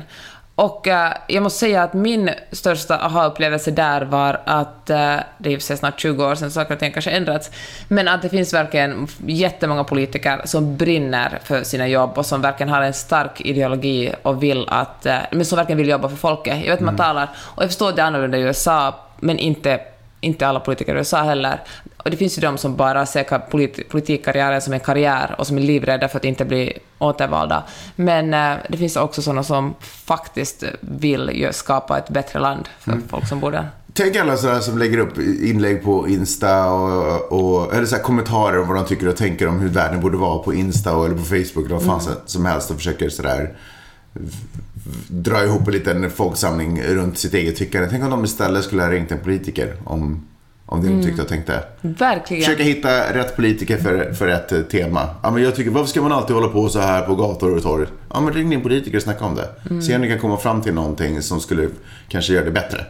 Och eh, jag måste säga att min största aha-upplevelse där var att, eh, det är sig snart 20 år sedan saker och ting kanske ändrats, men att det finns verkligen jättemånga politiker som brinner för sina jobb och som verkligen har en stark ideologi och vill att, eh, men som verkligen vill jobba för folket. Jag vet man talar, och jag förstår att det är annorlunda i USA, men inte, inte alla politiker i USA heller. Och det finns ju de som bara ser polit- politikkarriären som en karriär och som är livrädda för att inte bli återvalda. Men eh, det finns också sådana som faktiskt vill skapa ett bättre land för folk som bor där. Tänk alla sådana som lägger upp inlägg på Insta och, och eller så kommentarer om vad de tycker och tänker om hur världen borde vara på Insta och, eller på Facebook eller vad fan som helst och försöker sådär dra ihop en liten folksamling runt sitt eget tyckande. Tänk om de istället skulle ha ringt en politiker om, om det de tyckte och tänkte. Verkligen. Försöka hitta rätt politiker för, för rätt eh, tema. Ja, men jag tycker, varför ska man alltid hålla på så här på gator och torg? Ja, men ring din politiker och snacka om det. Se om ni kan komma fram till någonting som skulle kanske göra det bättre.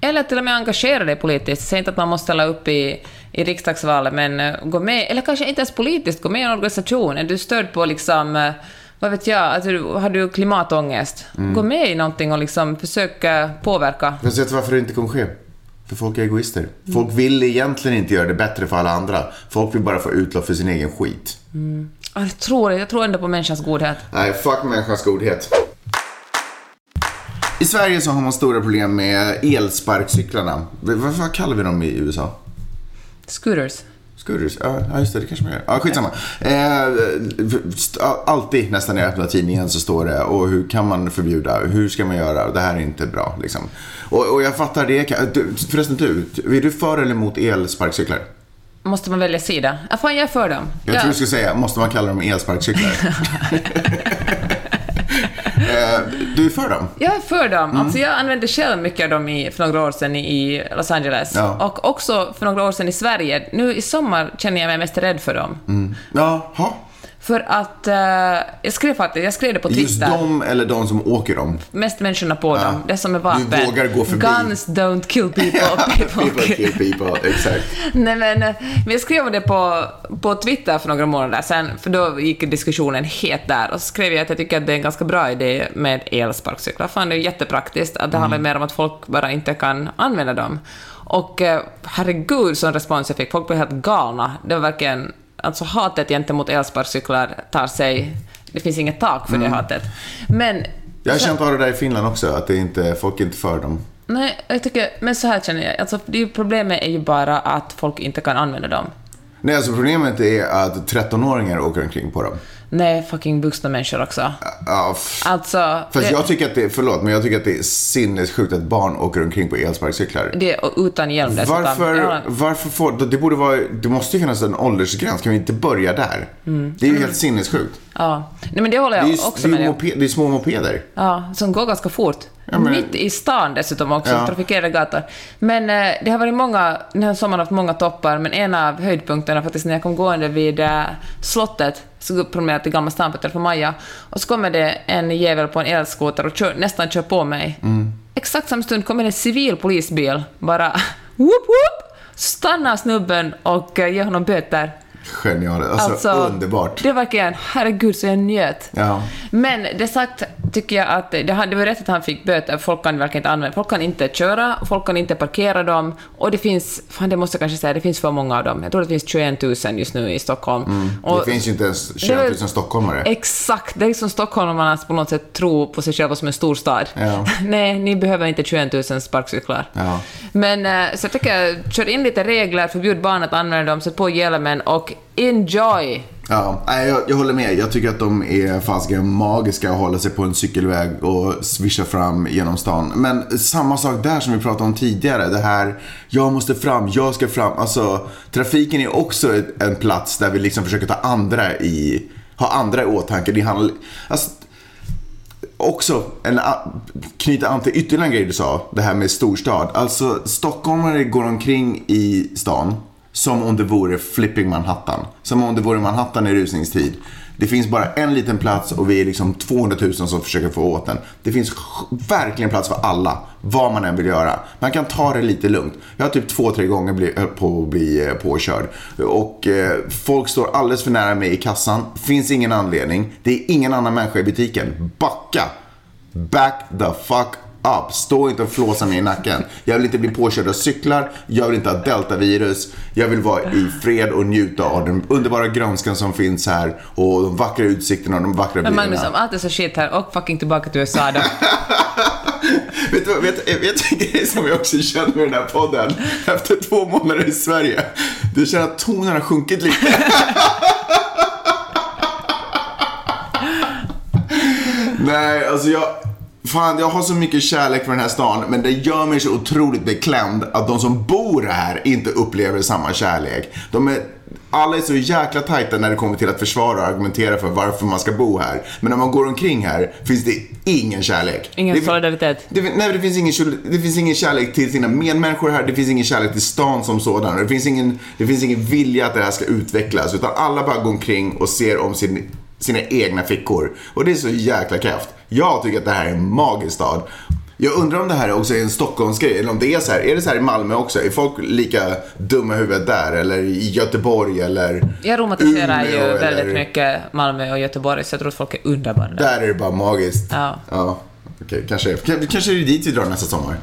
Eller till och med engagera dig politiskt. Säg inte att man måste ställa upp i, i riksdagsvalet, men eh, gå med, eller kanske inte ens politiskt, gå med i en organisation. Är du störd på liksom, eh, vad vet jag, du- har du klimatångest? Gå med i någonting och liksom försök påverka. Fast vet varför det inte kommer ske? För folk är egoister. Folk vill egentligen inte göra det bättre för alla andra. Folk vill bara få utlopp för sin egen skit. Ja, Jag tror, jag tror ändå på människans godhet. Nej, fuck människans godhet. I Sverige så har man stora problem med elsparkcyklarna. Vad, vad kallar vi dem i USA? Scooters. Scooters? Ja, just det. Det kanske man gör. Ja, skitsamma. Eh, st- alltid nästan när jag öppnar tidningen så står det och hur kan man förbjuda? Hur ska man göra? Det här är inte bra liksom. Och, och jag fattar det. Du, förresten du, är du för eller emot elsparkcyklar? Måste man välja sida? Ja, fan, jag är för dem. Jag Ja. tror du skulle säga, måste man kalla dem elsparkcyklar? eh, du är för dem? Jag är för dem. Alltså jag använde själv mycket av dem i, för några år sedan i Los Angeles. Ja. Och också för några år sedan i Sverige. Nu i sommar känner jag mig mest rädd för dem. Jaha. För att... eh, jag skrev faktiskt, jag skrev det på Just Twitter. de eller de som åker dem? Mest människorna på dem. Det som är vapen. Du vågar gå förbi. Guns don't kill people. people, People kill people, exakt. Nej, men, eh, men jag skrev det på, på Twitter för några månader sedan, för då gick diskussionen het där. Och så skrev jag att jag tycker att det är en ganska bra idé med elsparkcyklar. Fan, det är jättepraktiskt. Att det Mm. handlar mer om att folk bara inte kan använda dem. Och eh, herregud, sån respons jag fick. Folk blev helt galna. Det var verkligen... Alltså hatet gentemot elsparkcyklar tar sig... Det finns inget tak för Mm. det hatet. Men... Jag känt av det där i Finland också, att det inte, folk är inte för dem. Nej, jag tycker... Men så här känner jag. Alltså, det problemet är ju bara att folk inte kan använda dem. Nej, alltså problemet är att 13-åringar åker omkring på dem. Nej, fucking vuxna människor också. Ja, Alltså, Fast det, jag tycker att det är, förlåt, men jag tycker att det är sinnessjukt att barn åker omkring på elsparkcyklar. det utan hjälm dessutom. Varför, Ja. varför får, det borde vara, det måste ju finnas en åldersgräns, kan vi inte börja där? Det är ju helt sinnessjukt. Ja. Nej, men det håller Det jag är, ju, också det, är med moped, det är små mopeder. Ja, som går ganska fort. Ja, men- Mitt i stan dessutom också, Ja. trafikerade gator. Men eh, det har varit många, den här sommaren har haft många toppar, men en av höjdpunkterna faktiskt när jag kom gående vid eh, slottet, så promenerade till Gamla stan på Telefon Maja, och så kommer det en jävel på en elskoter och kör, nästan kör på mig. Mm. Exakt samma stund kommer en civil polisbil, bara whoop whoop, stannar snubben och eh, ger honom böter. Genialt. Alltså, underbart. Det var verkligen, herregud så jag njöt. Ja. Men det sagt tycker jag att det, det var rätt att han fick böter, folk kan verkligen inte använda, folk kan inte köra, folk kan inte parkera dem, och det finns, fan det måste jag kanske säga, det finns för många av dem. Jag tror det finns 21 000 just nu i Stockholm. Och Mm. Det finns ju inte ens 21 000 Det stockholmare. Exakt, det är liksom stockholmarna på något sätt tror på sig själva som en stor stad. Ja. Nej, ni behöver inte 21 000 sparkcyklar. Ja. Men eh, så jag tycker, kör in lite regler, förbjud barn att använda dem, sätt på hjälmen och enjoy! Ja, nej, jag, jag håller med. Jag tycker att de är fasiken magiska att hålla sig på en cykelväg och svischa fram genom stan. Men samma sak där som vi pratade om tidigare. Det här, jag måste fram, jag ska fram. Alltså, trafiken är också en plats där vi liksom försöker ta andra i, ha andra i åtanke. Det handlar, alltså, också en, knyta an till ytterligare en grej du sa, det här med storstad. Alltså stockholmare går omkring i stan som om det vore flipping Manhattan. Som om det vore Manhattan i rusningstid. Det finns bara en liten plats och vi är liksom 200 000 som försöker få åt den. Det finns verkligen plats för alla, vad man än vill göra. Man kan ta det lite lugnt. Jag har typ två, tre gånger blivit eh, på att bli eh, påkörd. Och eh, folk står alldeles för nära mig i kassan. Finns ingen anledning. Det är ingen annan människa i butiken. Backa! Back the fuck up. Stå inte och flåsa mig i nacken. Jag vill inte bli påkörd av cyklar. Jag vill inte ha deltavirus. Jag vill vara i fred och njuta av den underbara grönskan som finns här och de vackra utsikterna och de vackra Men Magnus, bilarna. om allt är så shit här, och fucking tillbaka till USA då. Vet du vet, vet en grej som jag också känner med den här podden? Efter två månader i Sverige. Du känner att tonen har sjunkit lite. Nej, alltså jag... Fan, jag har så mycket kärlek för den här stan, men det gör mig så otroligt beklämd att de som bor här inte upplever samma kärlek. De är, alla är så jäkla tajta när det kommer till att försvara och argumentera för varför man ska bo här. Men när man går omkring här finns det ingen kärlek. Ingen det, solidaritet. det, nej, det finns, ingen, det finns ingen kärlek till sina medmänniskor här. Det finns ingen kärlek till stan som sådan. Det finns ingen, det finns ingen vilja att det här ska utvecklas. Utan alla bara går omkring och ser om sin, sina egna fickor. Och det är så jäkla kraft. Jag tycker att det här är en magisk stad. Jag undrar om det här också är en Stockholmsgrej. Eller om det är så här. Är det så här i Malmö också? Är folk lika dumma i huvudet där? Eller i Göteborg? Eller Jag romantiserar ju Umeå, väldigt eller- mycket Malmö och Göteborg, så jag tror att folk är underbara där. Är det bara magiskt. Ja. Ja. Okej, kanske, kanske är det dit vi drar nästa sommar.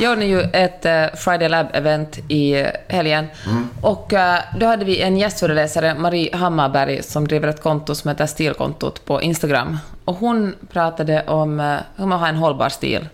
Jag ordnade ju ett eh, Friday Lab-event i eh, helgen. Och eh, då hade vi en gästföreläsare, Marie Hammarberg, som driver ett konto som heter Stilkontot på Instagram. Och hon pratade om hur man har en hållbar stil.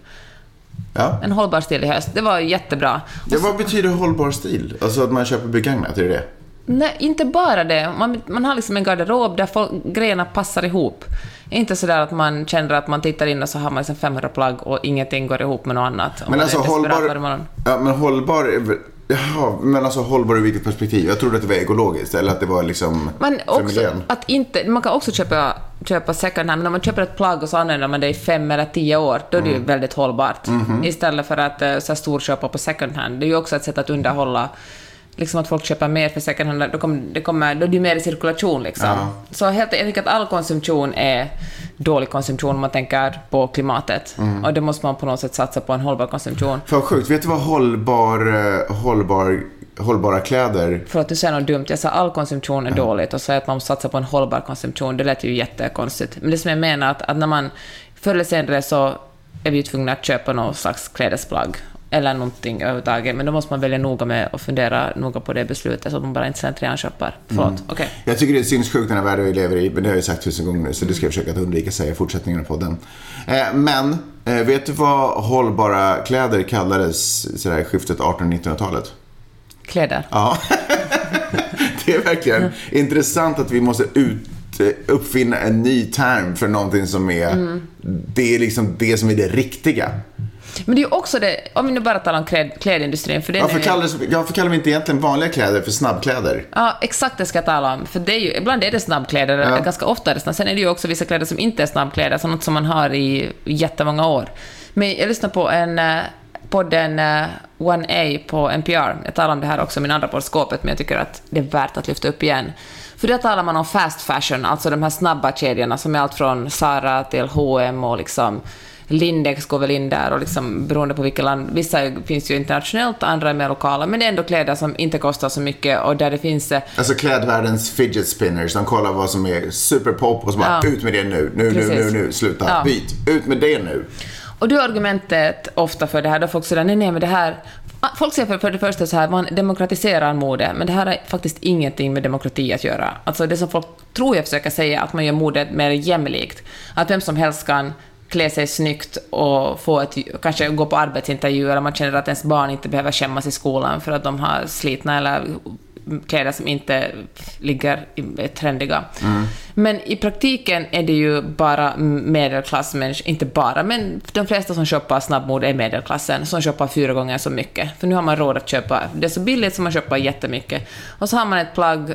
Ja. En hållbar stil i höst. Det var jättebra. Ja, vad betyder hållbar stil? Alltså att man köper begagnat, är det det? Nej, inte bara det. Man, man har liksom en garderob där folk, grejerna passar ihop. Inte sådär att man känner att man tittar in och så har man liksom 500 plagg och ingenting går ihop med något annat. Men alltså hållbar... Ja, men hållbar. Jaha, men alltså hållbar ur vilket perspektiv? Jag trodde att det var ekologiskt, eller att det var liksom Men för också miljön. att inte, man kan också köpa, köpa second hand, men om man köper ett plagg och så använder man det i fem eller tio år, då är det Mm. ju väldigt hållbart. Mhm. Istället för att uh, så här storköpa på second hand. Det är ju också ett sätt att underhålla Liksom att folk köper mer för second hand, då, kommer, det kommer, då är det ju mer i cirkulation. Liksom. Ja. Så helt, jag tycker att all konsumtion är dålig konsumtion om man tänker på klimatet. Mm. Och det måste man på något sätt satsa på en hållbar konsumtion. Vad sjukt. Vet du vad hållbar, eh, hållbar, hållbara kläder... För att du säger något dumt, jag sa all konsumtion är dåligt och så att man måste satsa på en hållbar konsumtion, det lät ju jättekonstigt. Men det som jag menar att, att när man förr eller senare så är vi tvungna att köpa någon slags klädesplagg eller någonting överhuvudtaget, men då måste man välja noga med och fundera noga på det beslutet så att man bara inte slentrianköpar. Förlåt, okej. Jag tycker det är sinnessjukt den här världen vi lever i, men det har jag sagt tusen gånger nu, så det ska jag försöka att undvika säga i fortsättningen av podden. Eh, men Eh, vet du vad hållbara kläder kallades sådär skiftet 1800-1900-talet? Kläder. Ja. det är verkligen intressant att vi måste ut, eh, uppfinna en ny term för någonting som är, Mm. det är liksom det som är det riktiga. Men det är ju också det, om vi nu bara talar om kläd, klädindustrin, för den Varför kallar, varför kallar vi inte egentligen vanliga kläder för snabbkläder? Ja, exakt det ska jag tala om. För det är ju, ibland är det snabbkläder, Ja. ganska ofta är det snabb. Sen är det ju också vissa kläder som inte är snabbkläder, så något som man har i jättemånga år. Men jag lyssnade på en eh, podden eh, 1A på NPR. Jag talar om det här också i min andra podd, Skåpet, men jag tycker att det är värt att lyfta upp igen. För där talar man om fast fashion, alltså de här snabba kedjorna som är allt från Zara till H&M och liksom Lindex går väl in där och liksom beroende på vilket land, vissa finns ju internationellt, andra är mer lokala, men det är ändå kläder som inte kostar så mycket och där det finns eh, Alltså klädvärldens fidget spinners, de kollar vad som är superpop och så bara Ja. ut med det nu, nu, nu, nu, nu, sluta, Ja. byt, ut med det nu. Och då är argumentet ofta för det här, då folk säger nej, nej, men det här... Folk säger för, för det första så här, man demokratiserar mode, men det här har faktiskt ingenting med demokrati att göra. Alltså det som folk tror jag försöker säga, att man gör modet mer jämlikt. Att vem som helst kan klä sig snyggt och få ett, kanske gå på arbetsintervju, eller man känner att ens barn inte behöver skämmas i skolan för att de har slitna eller kläder som inte ligger trendiga. Men i praktiken är det ju bara medelklassmänniskor, inte bara, men de flesta som shoppar snabbmode är medelklassen, som shoppar fyra gånger så mycket. För nu har man råd att köpa, det är så billigt som man köper jättemycket. Och så har man ett plagg,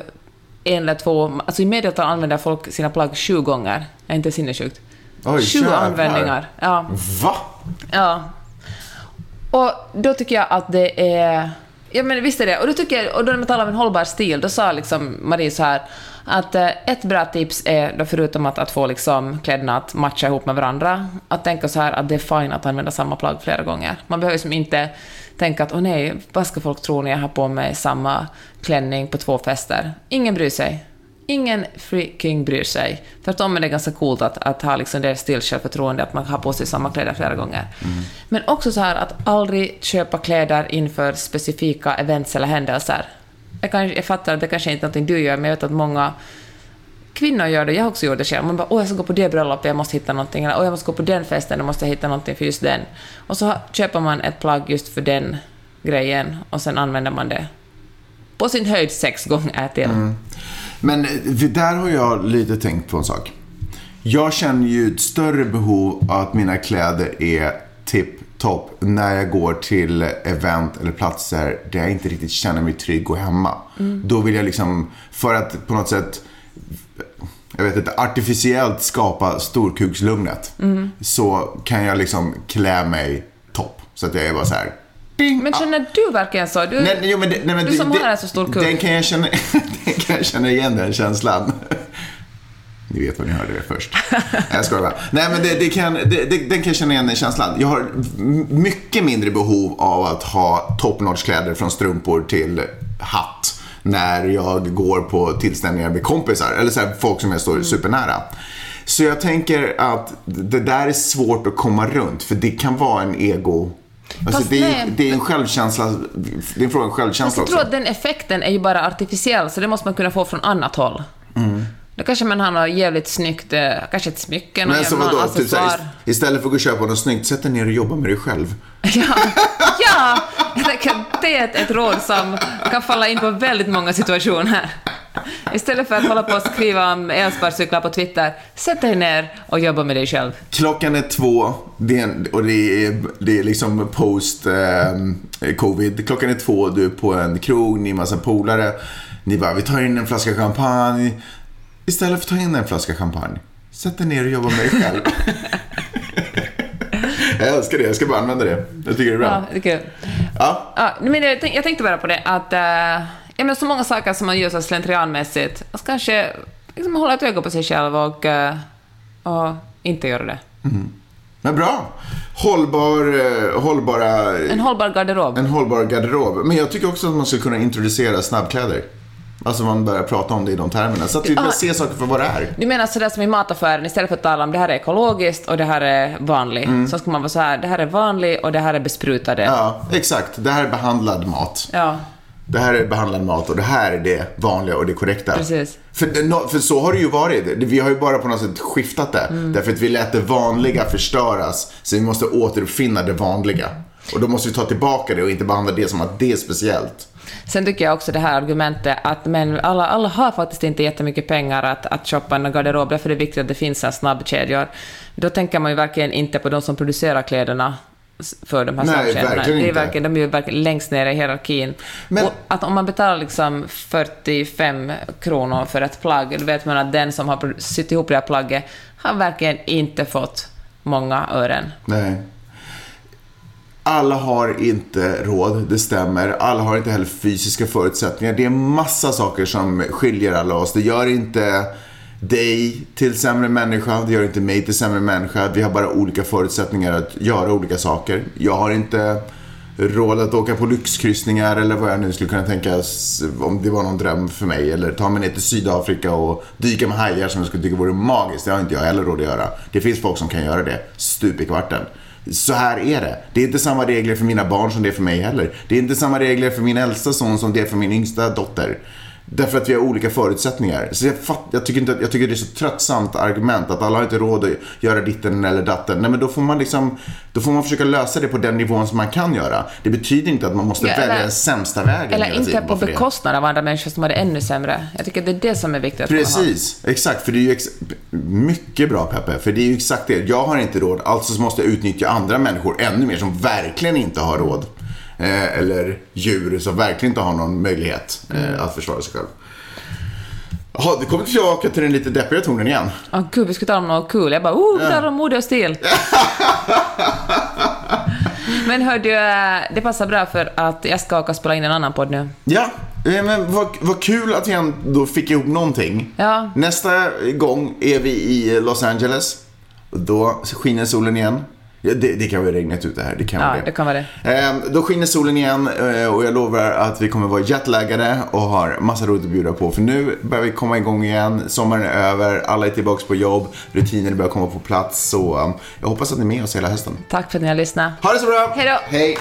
en eller två, alltså i medeltal använder folk sina plagg sju gånger. Är inte sinnessjukt? Oj, Sju jävlar. användningar. Ja. Va? Ja. Och då tycker jag att det är... Ja men visst är det. Och då tycker jag, och då när man talar om en hållbar stil, då sa liksom Marie så här att eh, ett bra tips är, då förutom att, att få liksom kläderna att matcha ihop med varandra, att tänka så här att det är fine att använda samma plagg flera gånger. Man behöver liksom inte tänka att åh nej, vad ska folk tro när jag har på mig samma klänning på två fester? Ingen bryr sig. Ingen freaking bryr sig. Tvärtom är det ganska coolt att, att ha liksom det still självförtroende att man har på sig samma kläder flera gånger. Men också så här att aldrig köpa kläder inför specifika events eller händelser. Jag, kan, jag fattar att det kanske inte är någonting du gör, men jag vet att många kvinnor gör det. Jag har också gjort det själv. Man bara åh, jag ska gå på det bröllopet, jag måste hitta någonting. Eller åh, jag måste gå på den festen, jag måste hitta någonting för just den. Och så köper man ett plagg just för den grejen och sen använder man det på sin höjd sex gånger till. Men eh, där har jag lite tänkt på en sak. Jag känner ju ett större behov av att mina kläder är tipp-topp när jag går till event eller platser där jag inte riktigt känner mig trygg och hemma. Då vill jag liksom, för att på något sätt jag vet inte, artificiellt skapa storkukslugnet. Så kan jag liksom klä mig topp. Så att jag är bara så här. Ding, Men känner du verkligen så? Du, Nej, jo, men nej, men du som det, har en så stor kuk. Den kan jag känna, den kan jag känna igen den känslan. Ni vet vad ni hörde det först. Jag skojar bara. Nej, men det, det kan, den kan jag känna igen den känslan. Jag har mycket mindre behov av att ha top kläder från strumpor till hatt när jag går på tillställningar med kompisar eller så här, folk som jag står supernära. Så jag tänker att det där är svårt att komma runt för det kan vara en ego... Alltså det, är, det är en självkänsla, det är en fråga om självkänsla jag tror också. att den effekten är ju bara artificiell, så det måste man kunna få från annat håll. Då kanske man har något jävligt snyggt, eh, kanske ett smycke, Men någon vadå, typ såhär, istället för att gå och köpa något snyggt, sätt dig ner och jobba med dig själv. Ja, ja det är ett, ett råd som kan falla in på väldigt många situationer. Istället för att hålla på och skriva om elsparkcyklar på Twitter, sätt dig ner och jobba med dig själv. Klockan är två det är, och det är, det är liksom post eh, covid. Klockan är två, du är på en krog, ni är massa polare. Ni bara, vi tar in en flaska champagne. Istället för att ta in en flaska champagne, sätt dig ner och jobba med dig själv. jag älskar det, jag ska bara använda det. Jag tycker det är bra. Ja, det är kul. Ja. Ja, men jag, tänk, jag tänkte bara på det att uh, ja, men så många saker som man gör så slentrianmässigt, att kanske liksom hålla ett öga på sig själv och, eh, och inte göra det. Men bra. Hållbar, eh, hållbara En hållbar garderob. En hållbar garderob. Men jag tycker också att man skulle kunna introducera snabbkläder. Alltså man börjar prata om det i de termerna. Så att vi börjar Ja. se saker för vad det är. Du menar sådär som i mataffären, istället för att tala om det här är ekologiskt och det här är vanlig, så ska man vara så här, det här är vanlig och det här är besprutade. Ja, exakt. Det här är behandlad mat. Ja. Det här är behandlad mat och det här är det vanliga och det korrekta. Precis. För, det- för så har det ju varit. Vi har ju bara på något sätt skiftat det. Mm. Därför att vi lät det vanliga förstöras. Så vi måste återuppfinna det vanliga. Och då måste vi ta tillbaka det och inte behandla det som att det är speciellt. Sen tycker jag också det här argumentet att men alla, alla har faktiskt inte jättemycket pengar att, att shoppa en garderob, därför är det viktigt att det finns här snabbkedjor. Då tänker man ju verkligen inte på de som producerar kläderna för de här snabbkedjorna. det är verkligen, de är verkligen längst ner i hierarkin. Men- Och att om man betalar liksom 45 kronor för ett plagg, då vet man att den som har sytt ihop det här plagget har verkligen inte fått många ören. Nej. Alla har inte råd, det stämmer. Alla har inte heller fysiska förutsättningar. Det är massa saker som skiljer alla oss. Det gör inte dig till sämre människa, det gör inte mig till sämre människa. Vi har bara olika förutsättningar att göra olika saker. Jag har inte råd att åka på lyxkryssningar eller vad jag nu skulle kunna tänkas om det var någon dröm för mig. Eller ta mig ner till Sydafrika och dyka med hajar som jag skulle tycka vore magiskt. Det har inte jag heller råd att göra. Det finns folk som kan göra det stup i kvarten. Så här är det. Det är inte samma regler för mina barn som det är för mig heller. Det är inte samma regler för min äldsta son som det är för min yngsta dotter. Därför att vi har olika förutsättningar. Så jag, fatt, jag, tycker inte, jag tycker det är så tröttsamt argument att alla har inte råd att göra ditten eller datten. Nej men då får man liksom, då får man försöka lösa det på den nivån som man kan göra. Det betyder inte att man måste Ja, välja den sämsta vägen Eller hela inte tiden på för det. bekostnad av andra människor som har det ännu sämre. Jag tycker det är det som är viktigt. Precis, exakt. För det är ju mycket bra Peppe. För det är ju exakt det. Jag har inte råd, alltså så måste jag utnyttja andra människor ännu mer som verkligen inte har råd. Eh, eller djur som verkligen inte har någon möjlighet eh, att försvara sig själv. Jaha, vi kommer tillbaka till den lite deppiga tonen igen. Åh gud, vi skulle tala om något kul. Jag bara, oh, talar om mode och stil. Men hördu, eh, det passar bra för att jag ska åka och spela in en annan podd nu. Ja, eh, men vad, vad kul att vi ändå fick ihop någonting. Ja. Nästa gång är vi i Los Angeles. Då skiner solen igen. Det, det kan vara regnat ute här, det kan Ja, vara det. det kan vara det. Ehm, Då skiner solen igen eh, och jag lovar att vi kommer vara jetlaggade och har massa roligt att bjuda på. För nu börjar vi komma igång igen, sommaren är över, alla är tillbaka på jobb, rutiner börjar komma på plats. Så eh, jag hoppas att ni är med oss hela hösten. Tack för att ni har lyssnat. Ha det så bra! Hej då. Hej!